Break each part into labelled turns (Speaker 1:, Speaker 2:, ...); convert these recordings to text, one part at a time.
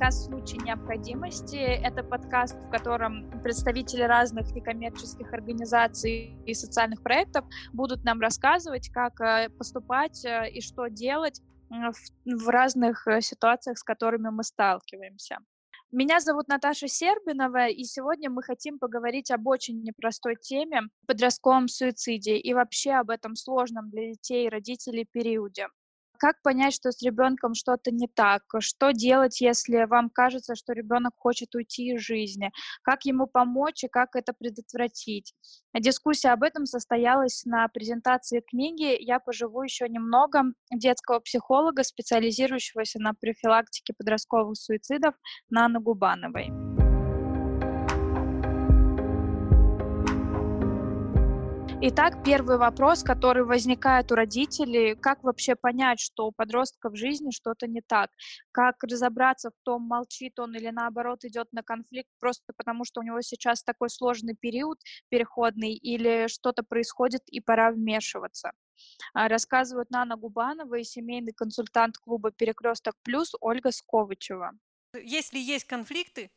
Speaker 1: Подкаст «Случай необходимости». Это подкаст, в котором представители разных некоммерческих организаций и социальных проектов будут нам рассказывать, как э, поступать э, и что делать в разных э, ситуациях, с которыми мы сталкиваемся. Меня зовут Наташа Сербинова, и сегодня мы хотим поговорить об очень непростой теме – подростковом суициде и вообще об этом сложном для детей и родителей периоде. Как понять, что с ребенком что-то не так? Что делать, если вам кажется, что ребенок хочет уйти из жизни? Как ему помочь и как это предотвратить? Дискуссия об этом состоялась на презентации книги «Я поживу еще немного» детского психолога, специализирующегося на профилактике подростковых суицидов Наны Губановой. Итак, первый вопрос, который возникает у родителей, как вообще понять, что у подростка в жизни что-то не так? Как разобраться в том, молчит он или наоборот идет на конфликт просто потому, что у него сейчас такой сложный период переходный или что-то происходит и пора вмешиваться? А, рассказывают Нана Губанова и семейный консультант клуба «Перекресток Плюс» Ольга Сковычева.
Speaker 2: Если есть конфликты,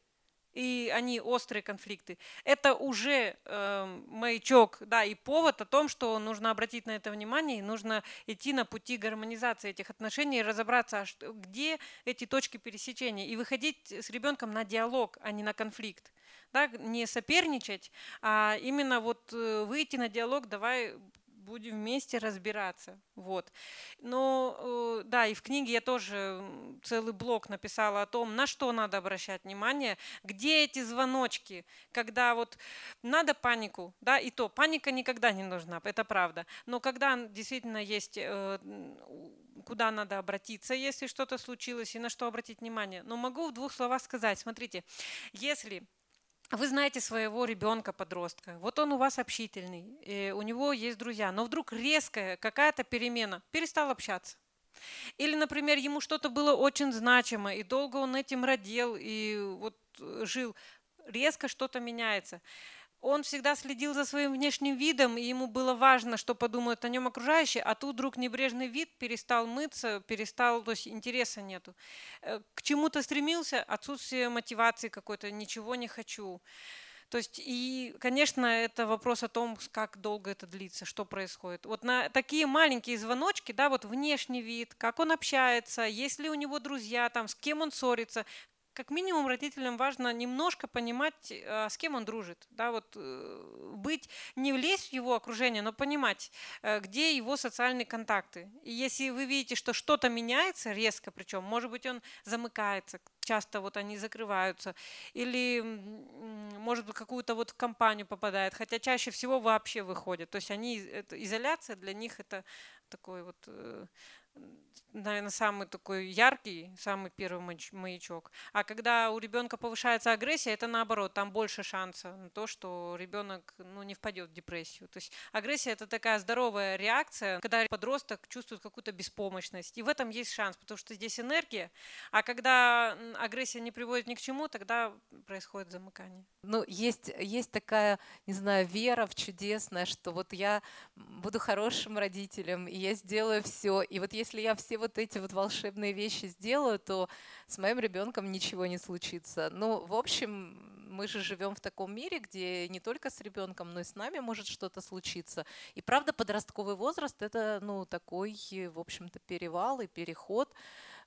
Speaker 2: и они острые конфликты, это уже э, маячок, да, и повод о том, что нужно обратить на это внимание, и нужно идти на пути гармонизации этих отношений, и разобраться, а где эти точки пересечения, и выходить с ребенком на диалог, а не на конфликт. Да, не соперничать, а именно вот э, выйти на диалог, давай будем вместе разбираться. Вот. Но э, да, и в книге я тоже целый блок написала о том, на что надо обращать внимание, где эти звоночки, когда вот надо панику, да, и то паника никогда не нужна, это правда. Но когда действительно есть э, куда надо обратиться, если что-то случилось, и на что обратить внимание. Но могу в двух словах сказать, смотрите, если вы знаете своего ребенка-подростка, вот он у вас общительный, у него есть друзья, но вдруг резкая какая-то перемена, перестал общаться. Или, например, ему что-то было очень значимо, и долго он этим родил, и вот э, жил, резко что-то меняется он всегда следил за своим внешним видом, и ему было важно, что подумают о нем окружающие, а тут вдруг небрежный вид, перестал мыться, перестал, то есть интереса нету. Э, к чему-то стремился, отсутствие мотивации какой-то, ничего не хочу. То есть, и, конечно, это вопрос о том, как долго это длится, что происходит. Вот на такие маленькие звоночки, да, вот внешний вид, как он общается, есть ли у него друзья, там, с кем он ссорится, как минимум родителям важно немножко понимать, а, с кем он дружит. Да, вот, э, быть, не влезть в его окружение, но понимать, э, где его социальные контакты. И если вы видите, что что-то меняется резко, причем, может быть, он замыкается, часто вот они закрываются, или, может быть, какую-то вот компанию попадает, хотя чаще всего вообще выходят. То есть они, это, изоляция для них это такой вот э, наверное, самый такой яркий, самый первый маячок. А когда у ребенка повышается агрессия, это наоборот, там больше шанса на то, что ребенок ну, не впадет в депрессию. То есть агрессия это такая здоровая реакция, когда подросток чувствует какую-то беспомощность. И в этом есть шанс, потому что здесь энергия. А когда агрессия не приводит ни к чему, тогда происходит замыкание.
Speaker 3: Ну, есть, есть такая, не знаю, вера в чудесное, что вот я буду хорошим родителем, и я сделаю все. И вот если я все вот эти вот волшебные вещи сделаю, то с моим ребенком ничего не случится. Ну, в общем, мы же живем в таком мире, где не только с ребенком, но и с нами может что-то случиться. И правда, подростковый возраст это, ну, такой, в общем-то, перевал и переход.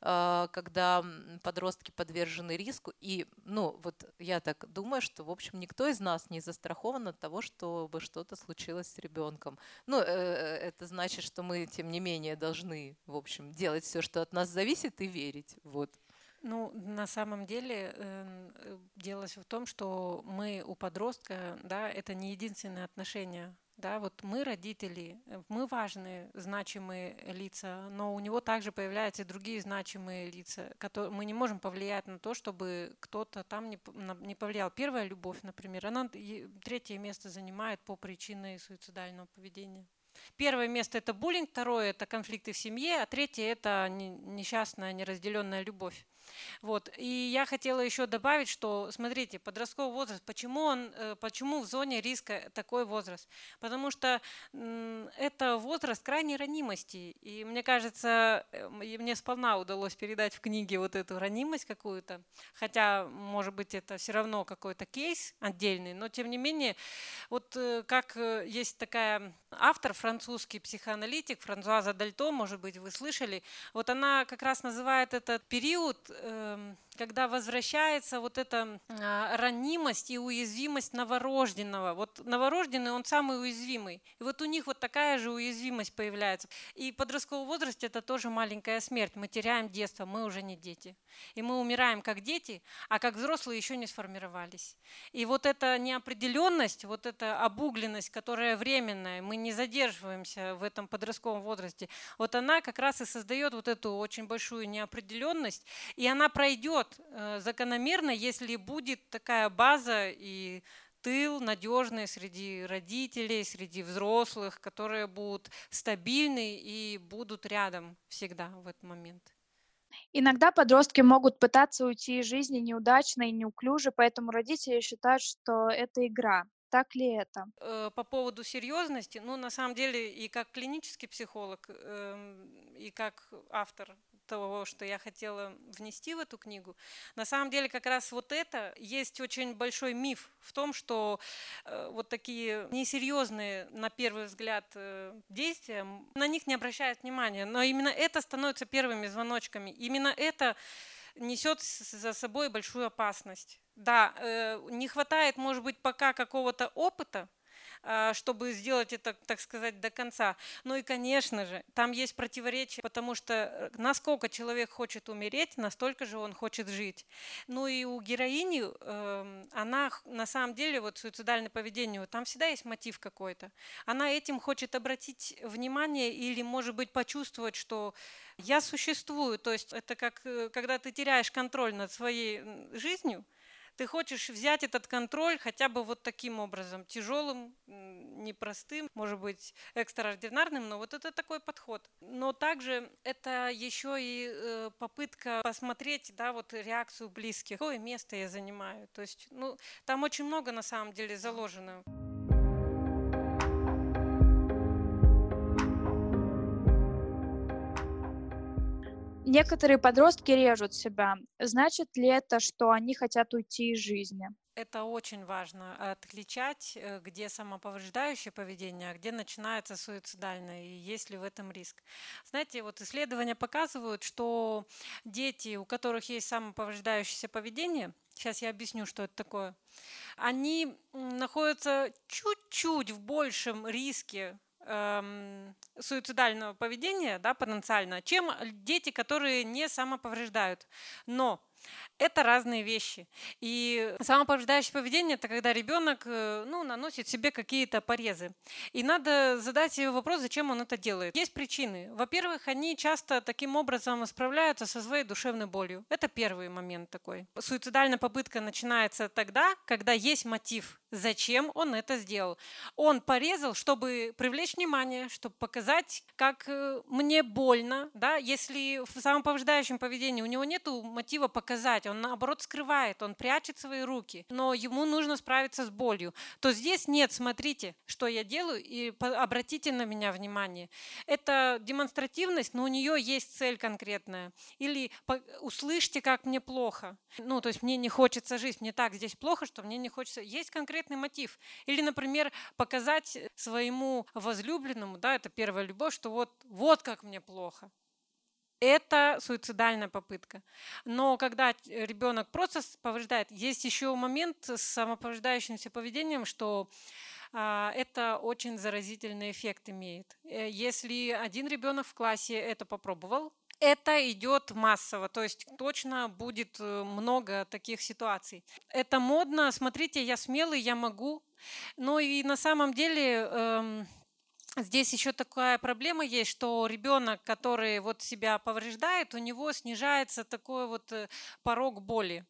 Speaker 3: А, когда подростки подвержены риску. И, ну, вот я так думаю, что, в общем, никто из нас не застрахован от того, чтобы что-то случилось с ребенком. Ну, э, э, это значит, что мы, тем не менее, должны, в общем, делать все, что от нас зависит, и верить. Вот.
Speaker 2: Ну, на самом деле эм, э, дело в том, что мы у подростка, да, это не единственное отношение да, вот мы родители, э, мы важные, значимые лица, но у него также появляются и другие значимые лица, которые мы не можем повлиять на то, чтобы кто-то там не, не повлиял. Первая любовь, например, она третье место занимает по причине суицидального поведения. Первое место это буллинг, второе это конфликты в семье, а третье это несчастная неразделенная любовь. Вот. И я хотела еще добавить, что, смотрите, подростковый возраст, почему, он, э, почему в зоне риска такой возраст? Потому что это возраст крайней ранимости. И мне кажется, э, мне сполна удалось передать в книге вот эту ранимость какую-то. Хотя, может быть, это все равно какой-то кейс отдельный, но тем не менее, вот э, как есть такая автор, французский психоаналитик, Франсуаза Дальто, может быть, вы слышали, вот она как раз называет этот период эм, когда возвращается вот эта а, ранимость и уязвимость новорожденного. Вот новорожденный, он самый уязвимый. И вот у них вот такая же уязвимость появляется. И в подростковом возрасте это тоже маленькая смерть. Мы теряем детство, мы уже не дети. И мы умираем как дети, а как взрослые еще не сформировались. И вот эта неопределенность, вот эта обугленность, которая временная, мы не задерживаемся в этом подростковом возрасте, вот она как раз и создает вот эту очень большую неопределенность, и она пройдет растет э, закономерно, если будет такая база и тыл надежный среди родителей, среди взрослых, которые будут стабильны и будут рядом всегда в этот момент.
Speaker 1: Иногда подростки могут пытаться уйти из жизни неудачно и неуклюже, поэтому родители считают, что это игра. Так ли это?
Speaker 2: Э, по поводу серьезности, ну, на самом деле, и как клинический психолог, эм, и как автор того, что я хотела внести в эту книгу. На самом деле как раз вот это есть очень большой миф в том, что э, вот такие несерьезные на первый взгляд э, действия, на них не обращают внимания, но именно это становится первыми звоночками. Именно это несет за собой большую опасность. Да, э, не хватает, может быть, пока какого-то опыта, чтобы сделать это, так сказать, до конца. Ну и, конечно же, там есть противоречие, потому что э, насколько человек хочет умереть, настолько же он хочет жить. Ну и у героини, эм, она на самом деле, вот суицидальное поведение, там всегда есть мотив какой-то. Она этим хочет обратить внимание или, может быть, почувствовать, что я существую. То есть это как, э, когда ты теряешь контроль над своей жизнью, ты хочешь взять этот контроль хотя бы вот таким образом, тяжелым, непростым, может быть, экстраординарным, но вот это такой подход. Но также это еще и э, попытка посмотреть, да, вот реакцию близких, какое место я занимаю. То есть, ну, там очень много на самом деле заложено.
Speaker 1: Некоторые подростки режут себя. Значит ли это, что они хотят уйти из жизни?
Speaker 2: Это очень важно, отличать, э, где самоповреждающее поведение, а где начинается суицидальное, и есть ли в этом риск. Знаете, вот исследования показывают, что дети, у которых есть самоповреждающееся поведение, сейчас я объясню, что это такое, они находятся чуть-чуть в большем риске эм, суицидального поведения, да, потенциально, чем дети, которые не самоповреждают. Но это разные вещи. И самоповреждающее поведение – это когда ребенок э, ну, наносит себе какие-то порезы. И надо задать себе вопрос, зачем он это делает. Есть причины. Во-первых, они часто таким образом справляются со своей душевной болью. Это первый момент такой. Суицидальная попытка начинается тогда, когда есть мотив, зачем он это сделал. Он порезал, чтобы привлечь внимание, чтобы показать, как э, мне больно. Да? Если в самоповреждающем поведении у него нет мотива показать, он наоборот скрывает, он прячет свои руки, но ему нужно справиться с болью, то здесь нет, смотрите, что я делаю, и обратите на меня внимание. Это демонстративность, но у нее есть цель конкретная. Или услышьте, как мне плохо. Ну, то есть мне не хочется жить, мне так здесь плохо, что мне не хочется. Есть конкретный мотив. Или, например, показать своему возлюбленному, да, это первая любовь, что вот, вот как мне плохо это суицидальная попытка. Но когда ребенок просто повреждает, есть еще момент с самоповреждающимся поведением, что а, это очень заразительный эффект имеет. Э, если один ребенок в классе это попробовал, это идет массово, то есть точно будет э, много таких ситуаций. Это модно, смотрите, я смелый, я могу. Но и на самом деле эм, Здесь еще такая проблема есть, что ребенок, который вот себя повреждает, у него снижается такой вот э, порог боли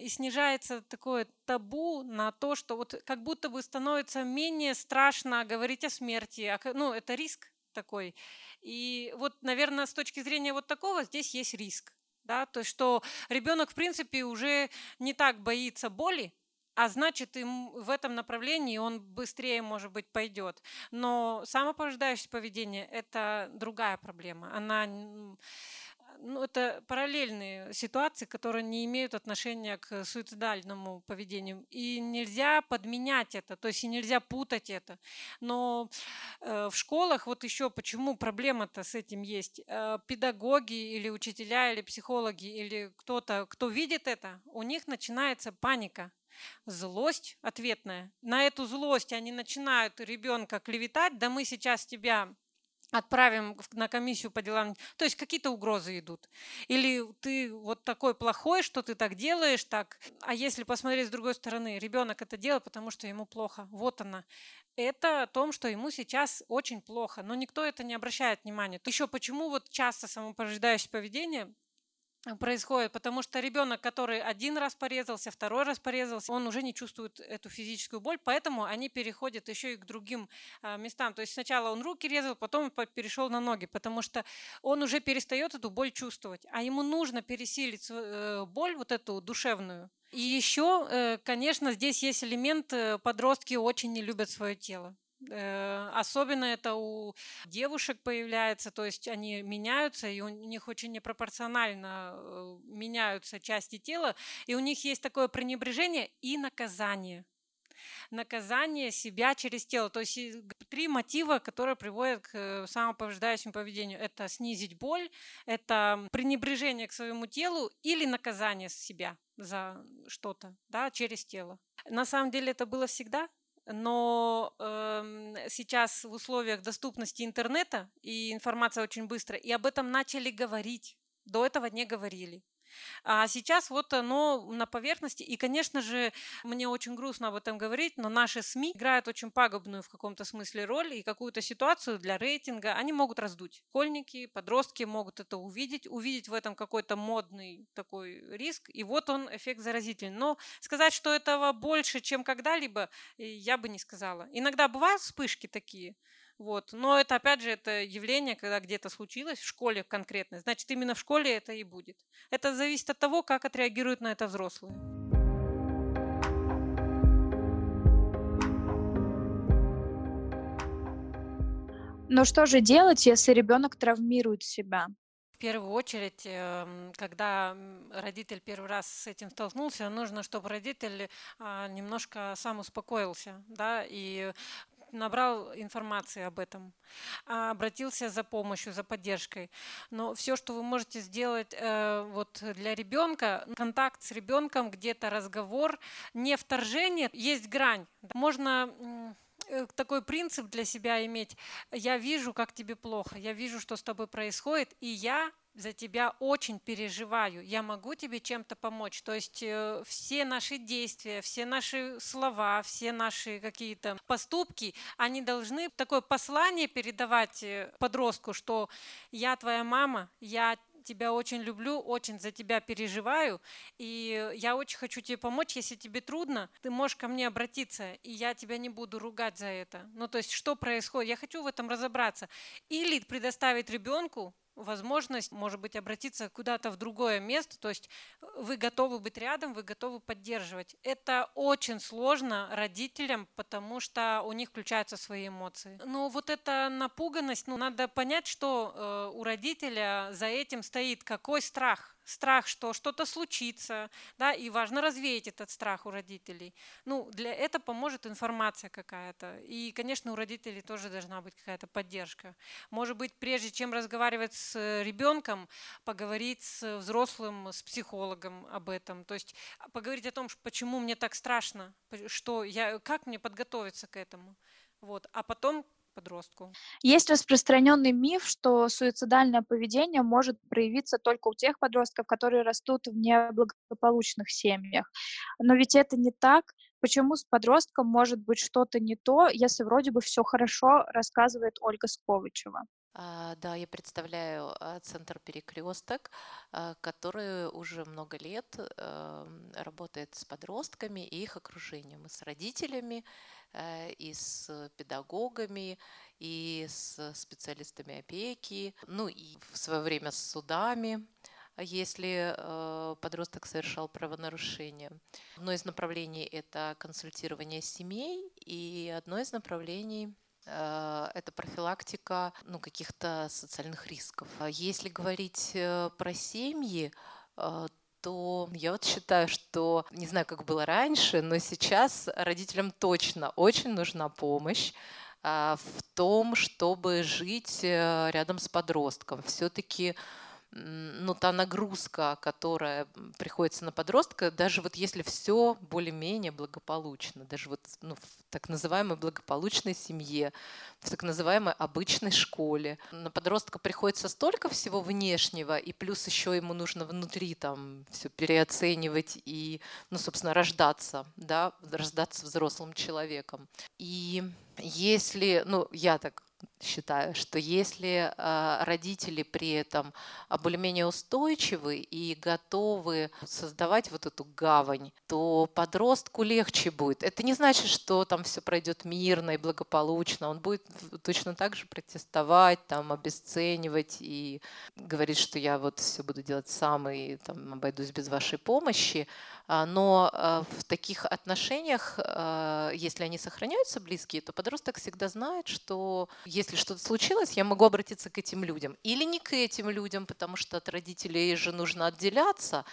Speaker 2: и снижается такое табу на то, что вот как будто бы становится менее страшно говорить о смерти. Ну, это риск такой. И вот, наверное, с точки зрения вот такого здесь есть риск. Да? То есть, что ребенок, в принципе, уже не так боится боли, а значит, им в этом направлении он быстрее, может быть, пойдет. Но самоповреждающее поведение – это другая проблема. Она ну, это параллельные ситуации, которые не имеют отношения к суицидальному поведению. И нельзя подменять это, то есть и нельзя путать это. Но э, в школах вот еще почему проблема-то с этим есть. Э, педагоги или учителя, или психологи, или кто-то, кто видит это, у них начинается паника злость ответная. На эту злость они начинают ребенка клеветать, да мы сейчас тебя отправим на комиссию по делам, то есть какие-то угрозы идут. Или ты вот такой плохой, что ты так делаешь, так. А если посмотреть с другой стороны, ребенок это делает, потому что ему плохо. Вот она. Это о том, что ему сейчас очень плохо, но никто это не обращает внимания. Еще почему вот часто самоповреждающее поведение происходит, потому что ребенок, который один раз порезался, второй раз порезался, он уже не чувствует эту физическую боль, поэтому они переходят еще и к другим а, местам. То есть сначала он руки резал, потом перешел на ноги, потому что он уже перестает эту боль чувствовать, а ему нужно пересилить э, боль вот эту душевную. И еще, э, конечно, здесь есть элемент, э, подростки очень не любят свое тело. Э, особенно это у девушек появляется, то есть они меняются, и у них очень непропорционально э, меняются части тела, и у них есть такое пренебрежение и наказание наказание себя через тело. То есть три мотива, которые приводят к э, самоповреждающему поведению. Это снизить боль, это пренебрежение к своему телу или наказание себя за что-то да, через тело. На самом деле это было всегда, но сейчас в условиях доступности интернета и информация очень быстро, и об этом начали говорить. До этого не говорили. А сейчас вот оно на поверхности. И, конечно же, мне очень грустно об этом говорить, но наши СМИ играют очень пагубную в каком-то смысле роль и какую-то ситуацию для рейтинга они могут раздуть. Школьники, подростки могут это увидеть, увидеть в этом какой-то модный такой риск, и вот он эффект заразительный. Но сказать, что этого больше, чем когда-либо, я бы не сказала. Иногда бывают вспышки такие, вот. Но это, опять же, это явление, когда где-то случилось, в школе конкретно. Значит, именно в школе это и будет. Это зависит от того, как отреагируют на это взрослые.
Speaker 1: Но что же делать, если ребенок травмирует себя?
Speaker 2: В первую очередь, эм, когда родитель первый раз с этим столкнулся, нужно, чтобы родитель а, немножко сам успокоился, да, и набрал информации об этом, а, обратился за помощью, за поддержкой. Но все, что вы можете сделать э, вот для ребенка, контакт с ребенком, где-то разговор, не вторжение, есть грань. Можно э, такой принцип для себя иметь. Я вижу, как тебе плохо, я вижу, что с тобой происходит, и я за тебя очень переживаю, я могу тебе чем-то помочь. То есть э, все наши действия, все наши слова, все наши какие-то поступки, они должны такое послание передавать э, подростку, что я твоя мама, я тебя очень люблю, очень за тебя переживаю, и я очень хочу тебе помочь. Если тебе трудно, ты можешь ко мне обратиться, и я тебя не буду ругать за это. Ну, то есть, что происходит? Я хочу в этом разобраться. Или предоставить ребенку возможность, может быть, обратиться куда-то в другое место, то есть э, вы готовы быть рядом, вы готовы поддерживать. Это очень сложно родителям, потому что у них включаются свои эмоции. Но вот эта напуганность, ну, надо понять, что э, у родителя за этим стоит какой страх страх, что что-то случится, да, и важно развеять этот страх у родителей. Ну, для этого поможет информация какая-то. И, конечно, у родителей тоже должна быть какая-то поддержка. Может быть, прежде чем разговаривать с ребенком, поговорить с взрослым, с психологом об этом. То есть а, поговорить о том, почему мне так страшно, что я, как мне подготовиться к этому. Вот. А потом подростку.
Speaker 1: Есть распространенный миф, что суицидальное поведение может проявиться только у тех подростков, которые растут в неблагополучных семьях. Но ведь это не так. Почему с подростком может быть что-то не то, если вроде бы все хорошо, рассказывает Ольга Сковычева.
Speaker 3: А, да, я представляю а, центр «Перекресток», а, который уже много лет эм, работает с подростками и их окружением, и с родителями, и с педагогами, и с специалистами опеки, ну и в свое время с судами. если э, подросток совершал правонарушение. Одно из направлений – это консультирование семей, и одно из направлений э, это профилактика ну, каких-то социальных рисков. А если говорить э, про семьи, то я вот считаю, что, не знаю, как было раньше, но сейчас родителям точно очень нужна помощь в том, чтобы жить рядом с подростком. Все-таки ну, та нагрузка, которая приходится на подростка, даже вот если все более-менее благополучно, даже вот ну, в так называемой благополучной семье, в так называемой обычной школе, на подростка приходится столько всего внешнего, и плюс еще ему нужно внутри там все переоценивать и, ну, собственно, рождаться, да, рождаться взрослым человеком. И если, ну, я так считаю, что если а, родители при этом более-менее устойчивы и готовы создавать вот эту гавань, то подростку легче будет. Это не значит, что там все пройдет мирно и благополучно. Он будет точно так же протестовать, там, обесценивать и говорить, что я вот все буду делать сам и там, обойдусь без вашей помощи. А, но а, в таких отношениях, если они сохраняются близкие, то подросток всегда знает, что если что-то случилось, я могу обратиться к этим людям. Или не к этим людям, потому что от родителей же нужно отделяться.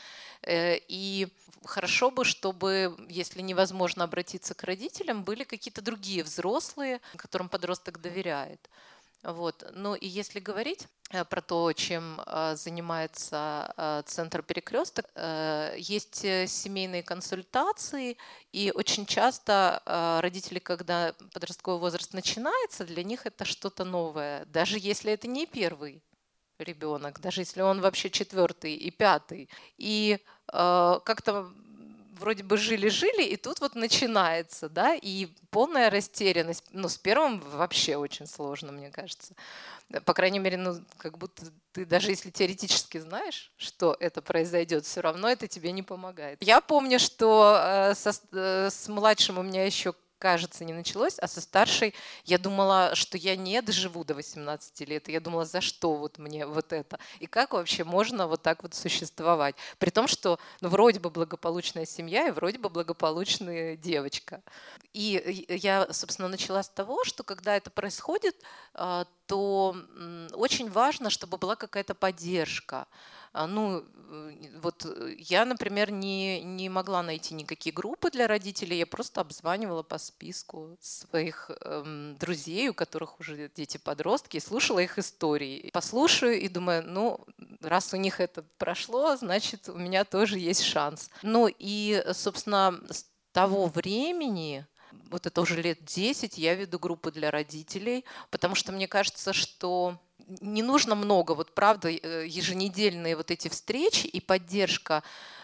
Speaker 3: Э, и хорошо бы, чтобы, если невозможно обратиться к родителям, были какие-то другие взрослые, которым подросток доверяет. Вот. Ну и если говорить э, про то, чем э, занимается э, Центр Перекресток, есть семейные консультации, и очень часто родители, когда подростковый возраст начинается, для них это что-то новое, даже если это не первый ребенок, даже если он вообще четвертый и пятый. И как-то вроде бы жили-жили, и тут вот начинается, да, и полная растерянность. Ну, с первым вообще очень сложно, мне кажется. По крайней мере, ну, как будто ты даже если теоретически знаешь, что это произойдет, все равно это тебе не помогает. Я помню, что э, со, э, с младшим у меня еще кажется, не началось, а со старшей я думала, что я не доживу до 18 лет. И я думала, за что вот мне вот это? И как вообще можно вот так вот существовать? При том, что ну, вроде бы благополучная семья и вроде бы благополучная девочка. И я, собственно, начала с того, что когда это происходит, а, то очень важно, чтобы была какая-то поддержка. А, ну, э, вот э, я, например, не, не могла найти никакие группы для родителей, я просто обзванивала по списку своих эм, друзей, у которых уже дети-подростки, слушала их истории. Послушаю и думаю, ну, раз у них это прошло, значит, у меня тоже есть шанс. Ну и, собственно, с того времени вот это уже лет 10 я веду группы для родителей, потому что мне кажется, что не нужно много, вот правда, э, еженедельные вот эти встречи и поддержка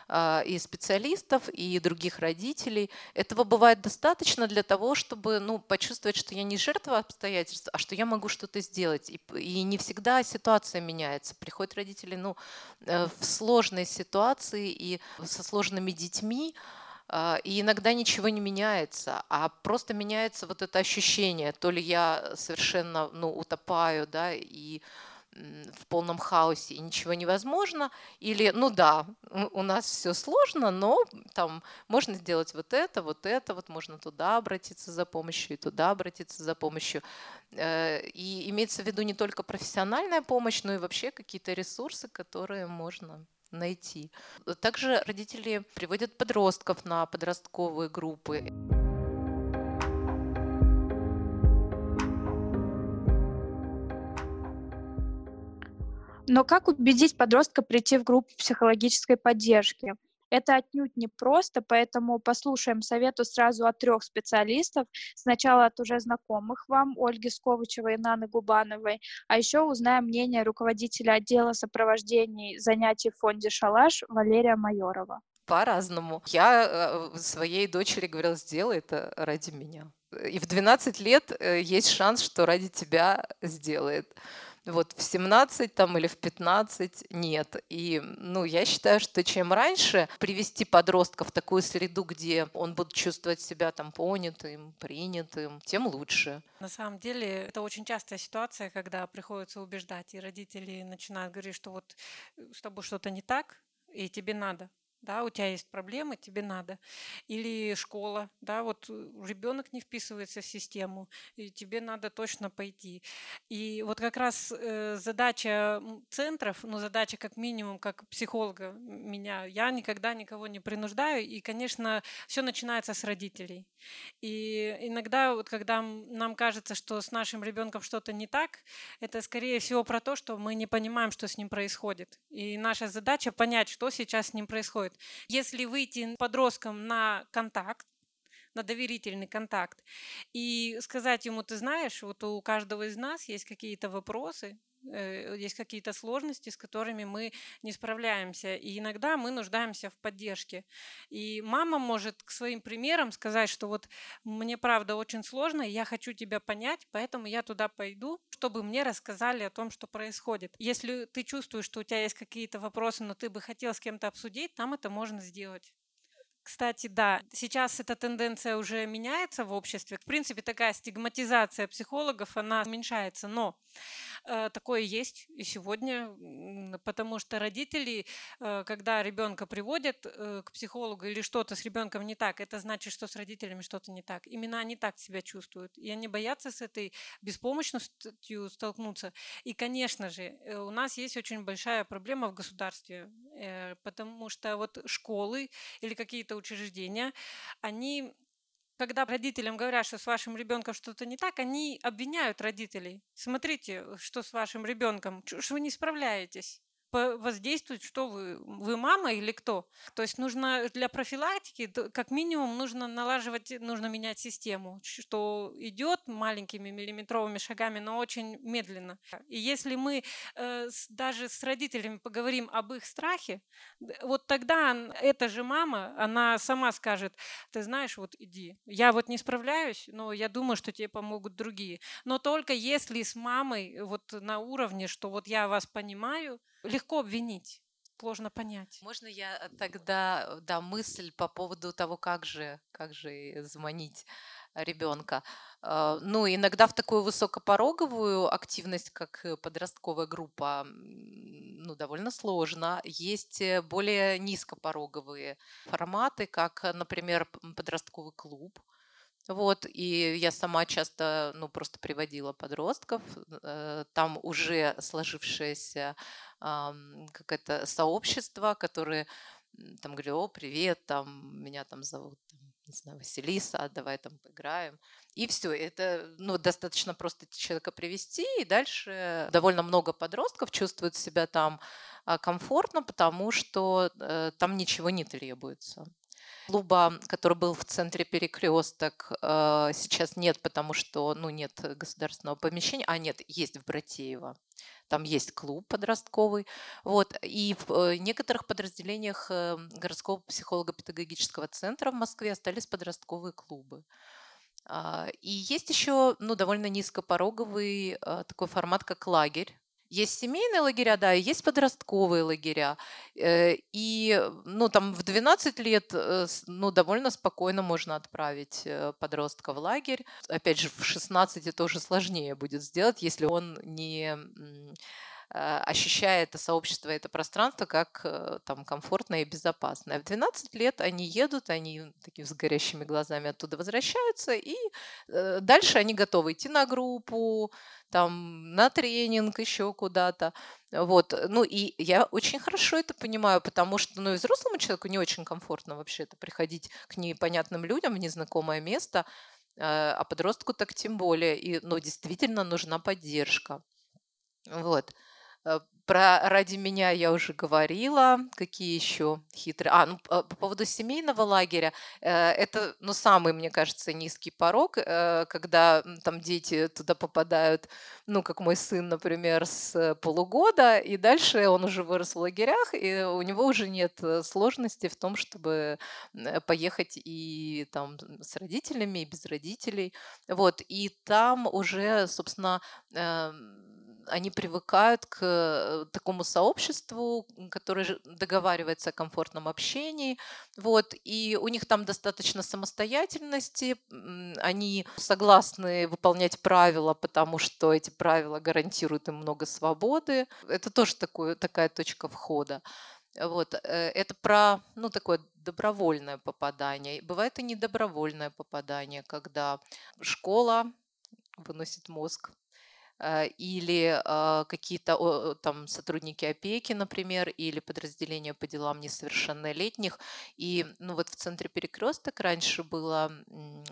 Speaker 3: а, и специалистов, и других родителей. Этого бывает достаточно для того, чтобы ну, почувствовать, что я не жертва обстоятельств, а что я могу что-то сделать. И, и не всегда ситуация меняется. Приходят родители ну, э, в сложной ситуации и со сложными детьми, и иногда ничего не меняется, а просто меняется вот это ощущение, то ли я совершенно ну, утопаю, да, и в полном хаосе и ничего невозможно, или, ну да, у нас все сложно, но там можно сделать вот это, вот это, вот можно туда обратиться за помощью и туда обратиться за помощью. Э, и имеется в виду не только профессиональная помощь, но и вообще какие-то ресурсы, которые можно найти. Также родители приводят подростков на подростковые группы.
Speaker 1: Но как убедить подростка прийти в группу психологической поддержки? Это отнюдь не просто, поэтому послушаем совету сразу от трех специалистов. Сначала от уже знакомых вам, Ольги Сковычевой и Наны Губановой, а еще узнаем мнение руководителя отдела сопровождений занятий в фонде «Шалаш» Валерия Майорова.
Speaker 3: По-разному. Я э, своей дочери говорила, сделай это ради меня. И в 12 лет э, есть шанс, что ради тебя сделает. Вот в 17 там или в 15 нет. И ну, я считаю, что чем раньше привести подростка в такую среду, где он будет чувствовать себя там понятым, принятым, тем лучше.
Speaker 2: На самом деле это очень частая ситуация, когда приходится убеждать, и родители начинают говорить, что вот с тобой что-то не так, и тебе надо да, у тебя есть проблемы, тебе надо. Или школа, да, вот э, ребенок не вписывается в систему, и тебе надо точно пойти. И вот как раз э, задача центров, ну, задача как минимум, как психолога меня, я никогда никого не принуждаю, и, конечно, все начинается с родителей. И иногда, вот когда нам кажется, что с нашим ребенком что-то не так, это, скорее всего, про то, что мы не понимаем, что с ним происходит. И наша задача понять, что сейчас с ним происходит происходит. Если выйти подросткам на контакт, на доверительный контакт и сказать ему, ты знаешь, вот у каждого из нас есть какие-то вопросы, есть какие-то сложности, с которыми мы не справляемся. И иногда мы нуждаемся в поддержке. И мама может к своим примерам сказать, что вот мне правда очень сложно, я хочу тебя понять, поэтому я туда пойду, чтобы мне рассказали о том, что происходит. Если ты чувствуешь, что у тебя есть какие-то вопросы, но ты бы хотел с кем-то обсудить, там это можно сделать. Кстати, да, сейчас эта тенденция уже меняется в обществе. В принципе, такая стигматизация психологов, она уменьшается, но э, такое есть и сегодня, потому что родители, э, когда ребенка приводят э, к психологу или что-то с ребенком не так, это значит, что с родителями что-то не так. Именно они так себя чувствуют, и они боятся с этой беспомощностью столкнуться. И, конечно же, у нас есть очень большая проблема в государстве, потому что вот школы или какие-то учреждения, они когда родителям говорят, что с вашим ребенком что-то не так, они обвиняют родителей. Смотрите, что с вашим ребенком, что вы не справляетесь воздействует, что вы, вы мама или кто. То есть нужно для профилактики, как минимум, нужно налаживать, нужно менять систему, что идет маленькими миллиметровыми шагами, но очень медленно. И если мы э, даже с родителями поговорим об их страхе, вот тогда эта же мама, она сама скажет, ты знаешь, вот иди, я вот не справляюсь, но я думаю, что тебе помогут другие. Но только если с мамой вот на уровне, что вот я вас понимаю, легко обвинить сложно понять.
Speaker 3: Можно я э, тогда э, да мысль по поводу того, как же, как же заманить ребенка. А, ну, иногда в такую высокопороговую активность, как подростковая группа, ну, довольно сложно. Есть э, более низкопороговые форматы, как, например, подростковый клуб, вот, и я сама часто, ну, просто приводила подростков, там уже сложившееся какое-то сообщество, которые там говорили, о, привет, там, меня там зовут, не знаю, Василиса, давай там поиграем. И все, это ну, достаточно просто человека привести, и дальше довольно много подростков чувствуют себя там а, комфортно, потому что э, там ничего не требуется. Клуба, который был в центре перекресток, э, сейчас нет, потому что ну, нет государственного помещения. А, нет, есть в Братеево. Там есть клуб подростковый. Вот. И в э, некоторых подразделениях э, городского психолого-педагогического центра в Москве остались подростковые клубы. А, и есть еще ну, довольно низкопороговый такой формат, как лагерь есть семейные лагеря, да, и есть подростковые лагеря. Э, и, ну, там в 12 лет, э, ну, довольно спокойно можно отправить э, подростка в лагерь. Опять же, в 16 это уже сложнее будет сделать, если он не ощущая это сообщество, это пространство как там комфортное и безопасное. В 12 лет они едут, они такие с горящими глазами оттуда возвращаются, и дальше они готовы идти на группу, там на тренинг, еще куда-то. Вот. Ну и я очень хорошо это понимаю, потому что ну, и взрослому человеку не очень комфортно вообще это приходить к непонятным людям в незнакомое место, а, а подростку так тем более. И, ну, действительно нужна поддержка. Вот. Э, про ради меня я уже говорила. Какие еще хитрые? А, ну, по поводу семейного лагеря. Э, это, ну, самый, мне кажется, низкий порог, э, когда там дети туда попадают, ну, как мой сын, например, с полугода, и дальше он уже вырос в лагерях, и у него уже нет сложности в том, чтобы поехать и там с родителями, и без родителей. Вот, и там уже, собственно, эм, они привыкают к э, такому сообществу, которое договаривается о комфортном общении, вот, и у них там достаточно самостоятельности, они согласны выполнять правила, потому что эти правила гарантируют им много свободы. Это тоже такое, такая точка входа. Вот, э, это про, ну, такое добровольное попадание. Бывает и недобровольное попадание, когда школа выносит мозг или а, какие-то там сотрудники опеки, например, или подразделения по делам несовершеннолетних. И ну вот в центре перекресток раньше было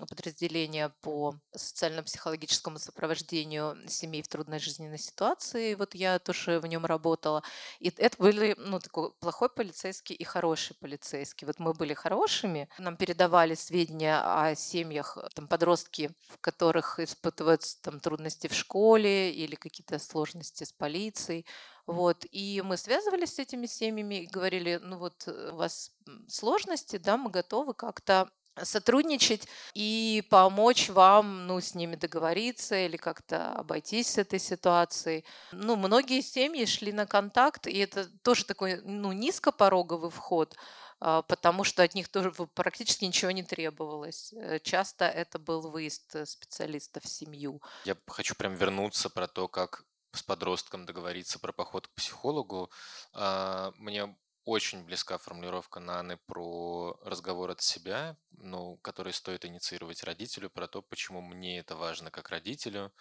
Speaker 3: подразделение по социально-психологическому сопровождению семей в трудной жизненной ситуации. Вот я тоже в нем работала. И это были ну, такой плохой полицейский и хороший полицейский. Вот мы были хорошими, нам передавали сведения о семьях, там подростки, в которых испытываются там трудности в школе, или какие-то сложности с полицией. Вот. И мы связывались с этими семьями и говорили, ну вот э, у вас сложности, да, мы готовы как-то сотрудничать и помочь вам, ну, с ними договориться или как-то обойтись с этой ситуацией. Ну, многие семьи шли на контакт, и это тоже такой, ну, низкопороговый вход, а, потому что от них тоже практически ничего не требовалось. Э, часто это был выезд э, специалистов в семью.
Speaker 4: Я хочу прям вернуться про то, как с подростком договориться про поход к психологу. А, мне очень близка формулировка Наны про разговор от себя, ну, который стоит инициировать родителю, про то, почему мне это важно как родителю,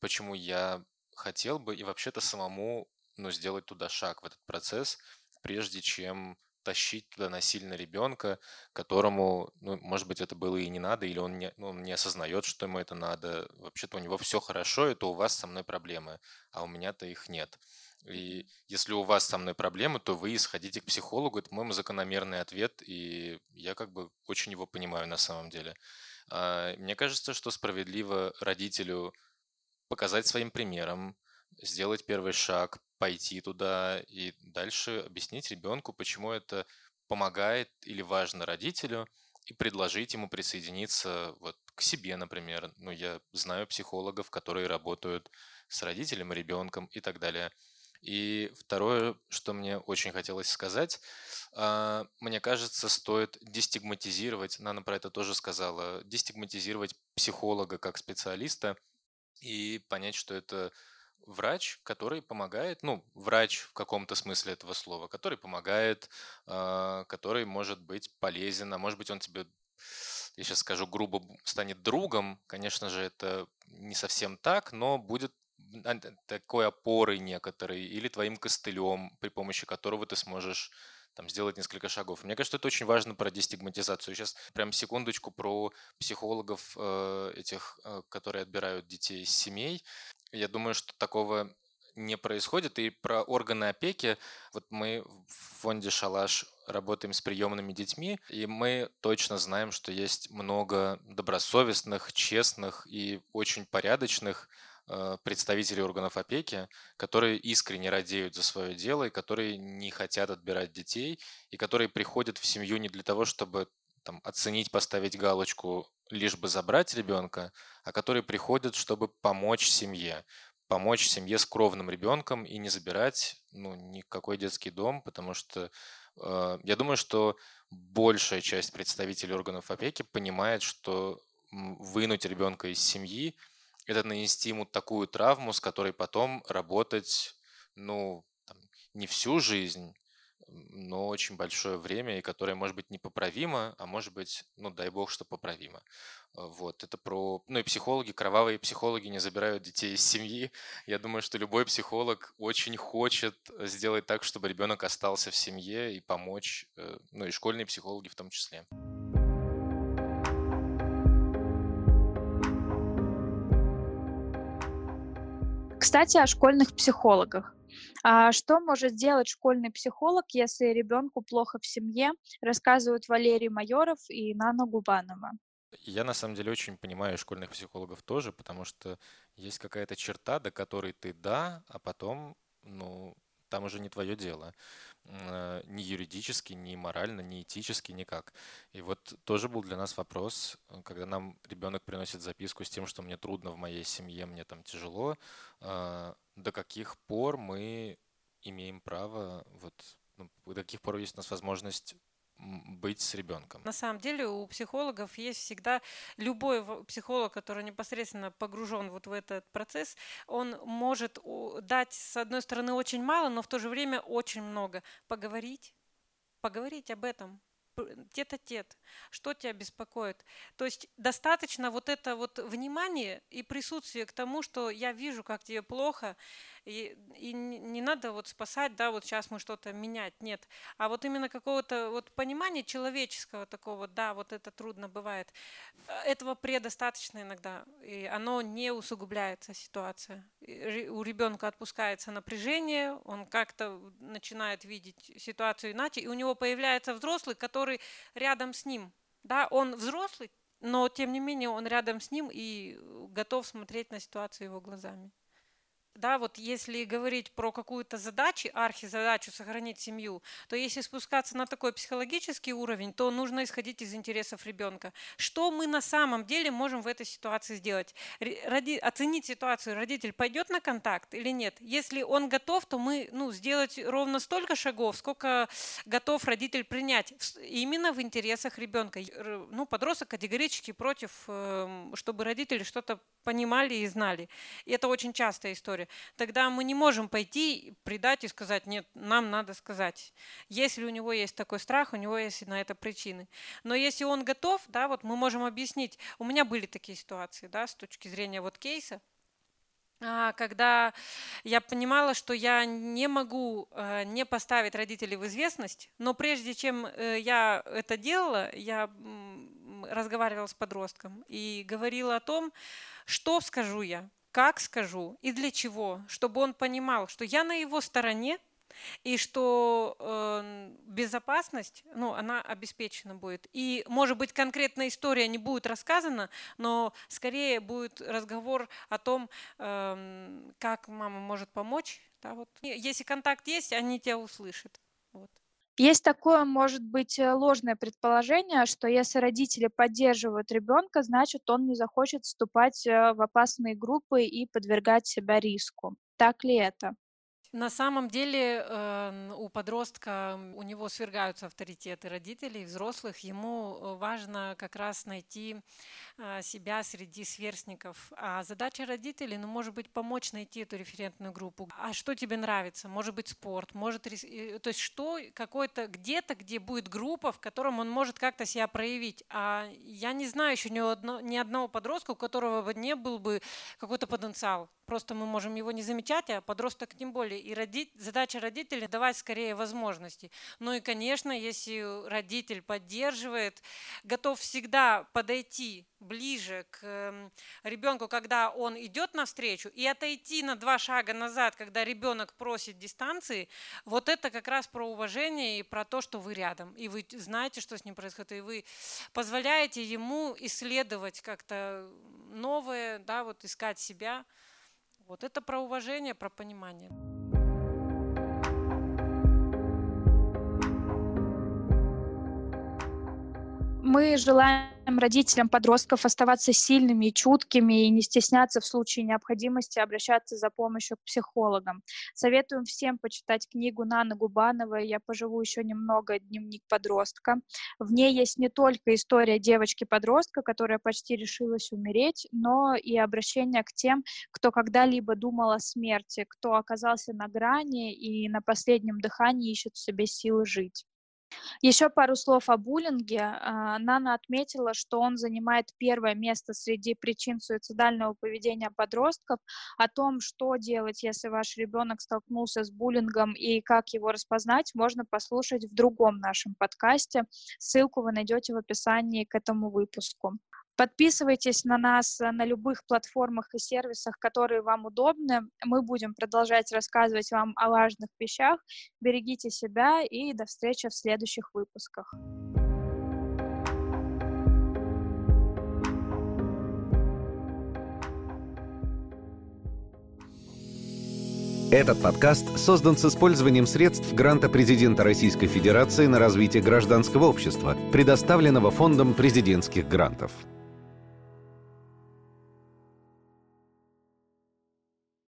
Speaker 4: почему я хотел бы и вообще-то самому ну, сделать туда шаг в этот процесс, прежде чем тащить туда насильно ребенка, которому, ну, может быть, это было и не надо, или он не, ну, он не осознает, что ему это надо. Вообще-то у него все хорошо, это у вас со мной проблемы, а у меня-то их нет. И если у вас со мной проблемы, то вы сходите к психологу. Это, по-моему, закономерный ответ, и я как бы очень его понимаю на самом деле. А, мне кажется, что справедливо родителю показать своим примером, сделать первый шаг, пойти туда и дальше объяснить ребенку, почему это помогает или важно родителю, и предложить ему присоединиться вот к себе, например. Ну, я знаю психологов, которые работают с родителем и ребенком и так далее. И второе, что мне очень хотелось сказать, а, мне кажется, стоит дестигматизировать, Нана про это тоже сказала, дестигматизировать психолога как специалиста и понять, что это врач, который помогает, ну, врач в каком-то смысле этого слова, который помогает, а, который может быть полезен, а может быть он тебе, я сейчас скажу грубо, станет другом, конечно же, это не совсем так, но будет такой опорой некоторой или твоим костылем, при помощи которого ты сможешь там, сделать несколько шагов. Мне кажется, это очень важно про дестигматизацию. Сейчас прям секундочку про психологов э, этих, э, которые отбирают детей из семей. Я думаю, что такого не происходит. И про органы опеки. Вот мы в фонде «Шалаш» работаем с приемными детьми, и мы точно знаем, что есть много добросовестных, честных и очень порядочных представителей органов опеки, которые искренне радеют за свое дело и которые не хотят отбирать детей, и которые приходят в семью не для того, чтобы там, оценить, поставить галочку, лишь бы забрать ребенка, а которые приходят, чтобы помочь семье, помочь семье с кровным ребенком и не забирать ну, никакой детский дом, потому что э, я думаю, что большая часть представителей органов опеки понимает, что вынуть ребенка из семьи – это нанести ему такую травму, с которой потом работать, ну, там, не всю жизнь, но очень большое время, и которое может быть непоправимо, а может быть, ну дай бог, что поправимо. Вот, это про... Ну и психологи, кровавые психологи не забирают детей из семьи. Я думаю, что любой психолог очень хочет сделать так, чтобы ребенок остался в семье и помочь, э, ну и школьные психологи в том числе.
Speaker 1: Кстати, о школьных психологах. А что может сделать школьный психолог, если ребенку плохо в семье, рассказывают Валерий Майоров и Нана Губанова.
Speaker 4: Я на самом деле очень понимаю школьных психологов тоже, потому что есть какая-то черта, до которой ты да, а потом, ну, там уже не твое дело. Э, ни юридически, ни морально, ни этически, никак. И вот тоже был для нас вопрос, когда нам ребенок приносит записку с тем, что мне трудно в моей семье, мне там тяжело, э, до каких пор мы имеем право, вот, ну, до каких пор есть у нас возможность быть с ребенком.
Speaker 2: На самом деле у психологов есть всегда любой психолог, который непосредственно погружен вот в этот процесс, он может дать с одной стороны очень мало, но в то же время очень много. Поговорить, поговорить об этом, тет-а-тет, что тебя беспокоит. То есть достаточно вот это вот внимание и присутствие к тому, что я вижу, как тебе плохо, и, и не надо вот спасать, да, вот сейчас мы что-то менять, нет. А вот именно какого-то вот понимания человеческого такого, да, вот это трудно бывает. Этого предостаточно иногда, и оно не усугубляется ситуация. У ребенка отпускается напряжение, он как-то начинает видеть ситуацию иначе, и у него появляется взрослый, который рядом с ним. Да, он взрослый, но тем не менее он рядом с ним и готов смотреть на ситуацию его глазами да, вот если говорить про какую-то задачу, архизадачу сохранить семью, то если спускаться на такой психологический уровень, то нужно исходить из интересов ребенка. Что мы на самом деле можем в этой ситуации сделать? Ради, оценить ситуацию, родитель пойдет на контакт или нет? Если он готов, то мы ну, сделать ровно столько шагов, сколько готов родитель принять, именно в интересах ребенка. Ну, подросток категорически против, эм, чтобы родители что-то понимали и знали. И это очень частая история тогда мы не можем пойти, предать и сказать, нет, нам надо сказать. Если у него есть такой страх, у него есть на это причины. Но если он готов, да, вот мы можем объяснить. У меня были такие ситуации, да, с точки зрения вот кейса, а, когда я понимала, что я не могу э, не поставить родителей в известность, но прежде чем э, я это делала, я разговаривала с подростком и говорила о том, что скажу я, как скажу и для чего, чтобы он понимал, что я на его стороне, и что э, безопасность, ну, она обеспечена будет. И, может быть, конкретная история не будет рассказана, но скорее будет разговор о том, э, как мама может помочь. Да, вот. Если контакт есть, они тебя услышат. Вот.
Speaker 1: Есть такое, может быть, э, ложное предположение, что если родители поддерживают ребенка, значит, он не захочет вступать э, в опасные группы и подвергать себя риску. Так ли это?
Speaker 2: На самом деле эм, у подростка, у него свергаются авторитеты родителей, взрослых. Ему э, важно как раз найти а, себя среди сверстников. А задача родителей, ну, может быть, помочь найти эту референтную группу. А что тебе нравится? Может быть, спорт, может, то есть что какой-то где-то, где будет группа, в котором он может как-то себя проявить. А я не знаю еще ни, одно, ни одного подростка, у которого бы не был бы какой-то потенциал. Просто мы можем его не замечать, а подросток тем более и родить, задача родителей давать скорее возможности. Ну и, конечно, если родитель поддерживает, готов всегда подойти ближе к эм, ребенку, когда он идет навстречу, и отойти на два шага назад, когда ребенок просит дистанции, вот это как раз про уважение и про то, что вы рядом, и вы знаете, что с ним происходит, и вы позволяете ему исследовать как-то новое, да, вот искать себя. Вот это про уважение, про понимание.
Speaker 1: Мы желаем родителям подростков оставаться сильными и чуткими и не стесняться в случае необходимости обращаться за помощью к психологам. Советуем всем почитать книгу Наны Губановой «Я поживу еще немного. Дневник подростка». В ней есть не только история девочки-подростка, которая почти решилась умереть, но и обращение к тем, кто когда-либо думал о смерти, кто оказался на грани и на последнем дыхании ищет в себе силы жить. Еще пару слов о буллинге. А, Нана отметила, что он занимает первое место среди причин суицидального поведения подростков. О том, что делать, если ваш ребенок столкнулся с буллингом и как его распознать, можно послушать в другом нашем подкасте. Ссылку вы найдете в описании к этому выпуску. Подписывайтесь на нас на любых платформах и сервисах, которые вам удобны. Мы будем продолжать рассказывать вам о важных вещах. Берегите себя и до встречи в следующих выпусках.
Speaker 5: Этот подкаст создан с использованием средств гранта президента Российской Федерации на развитие гражданского общества, предоставленного Фондом президентских грантов.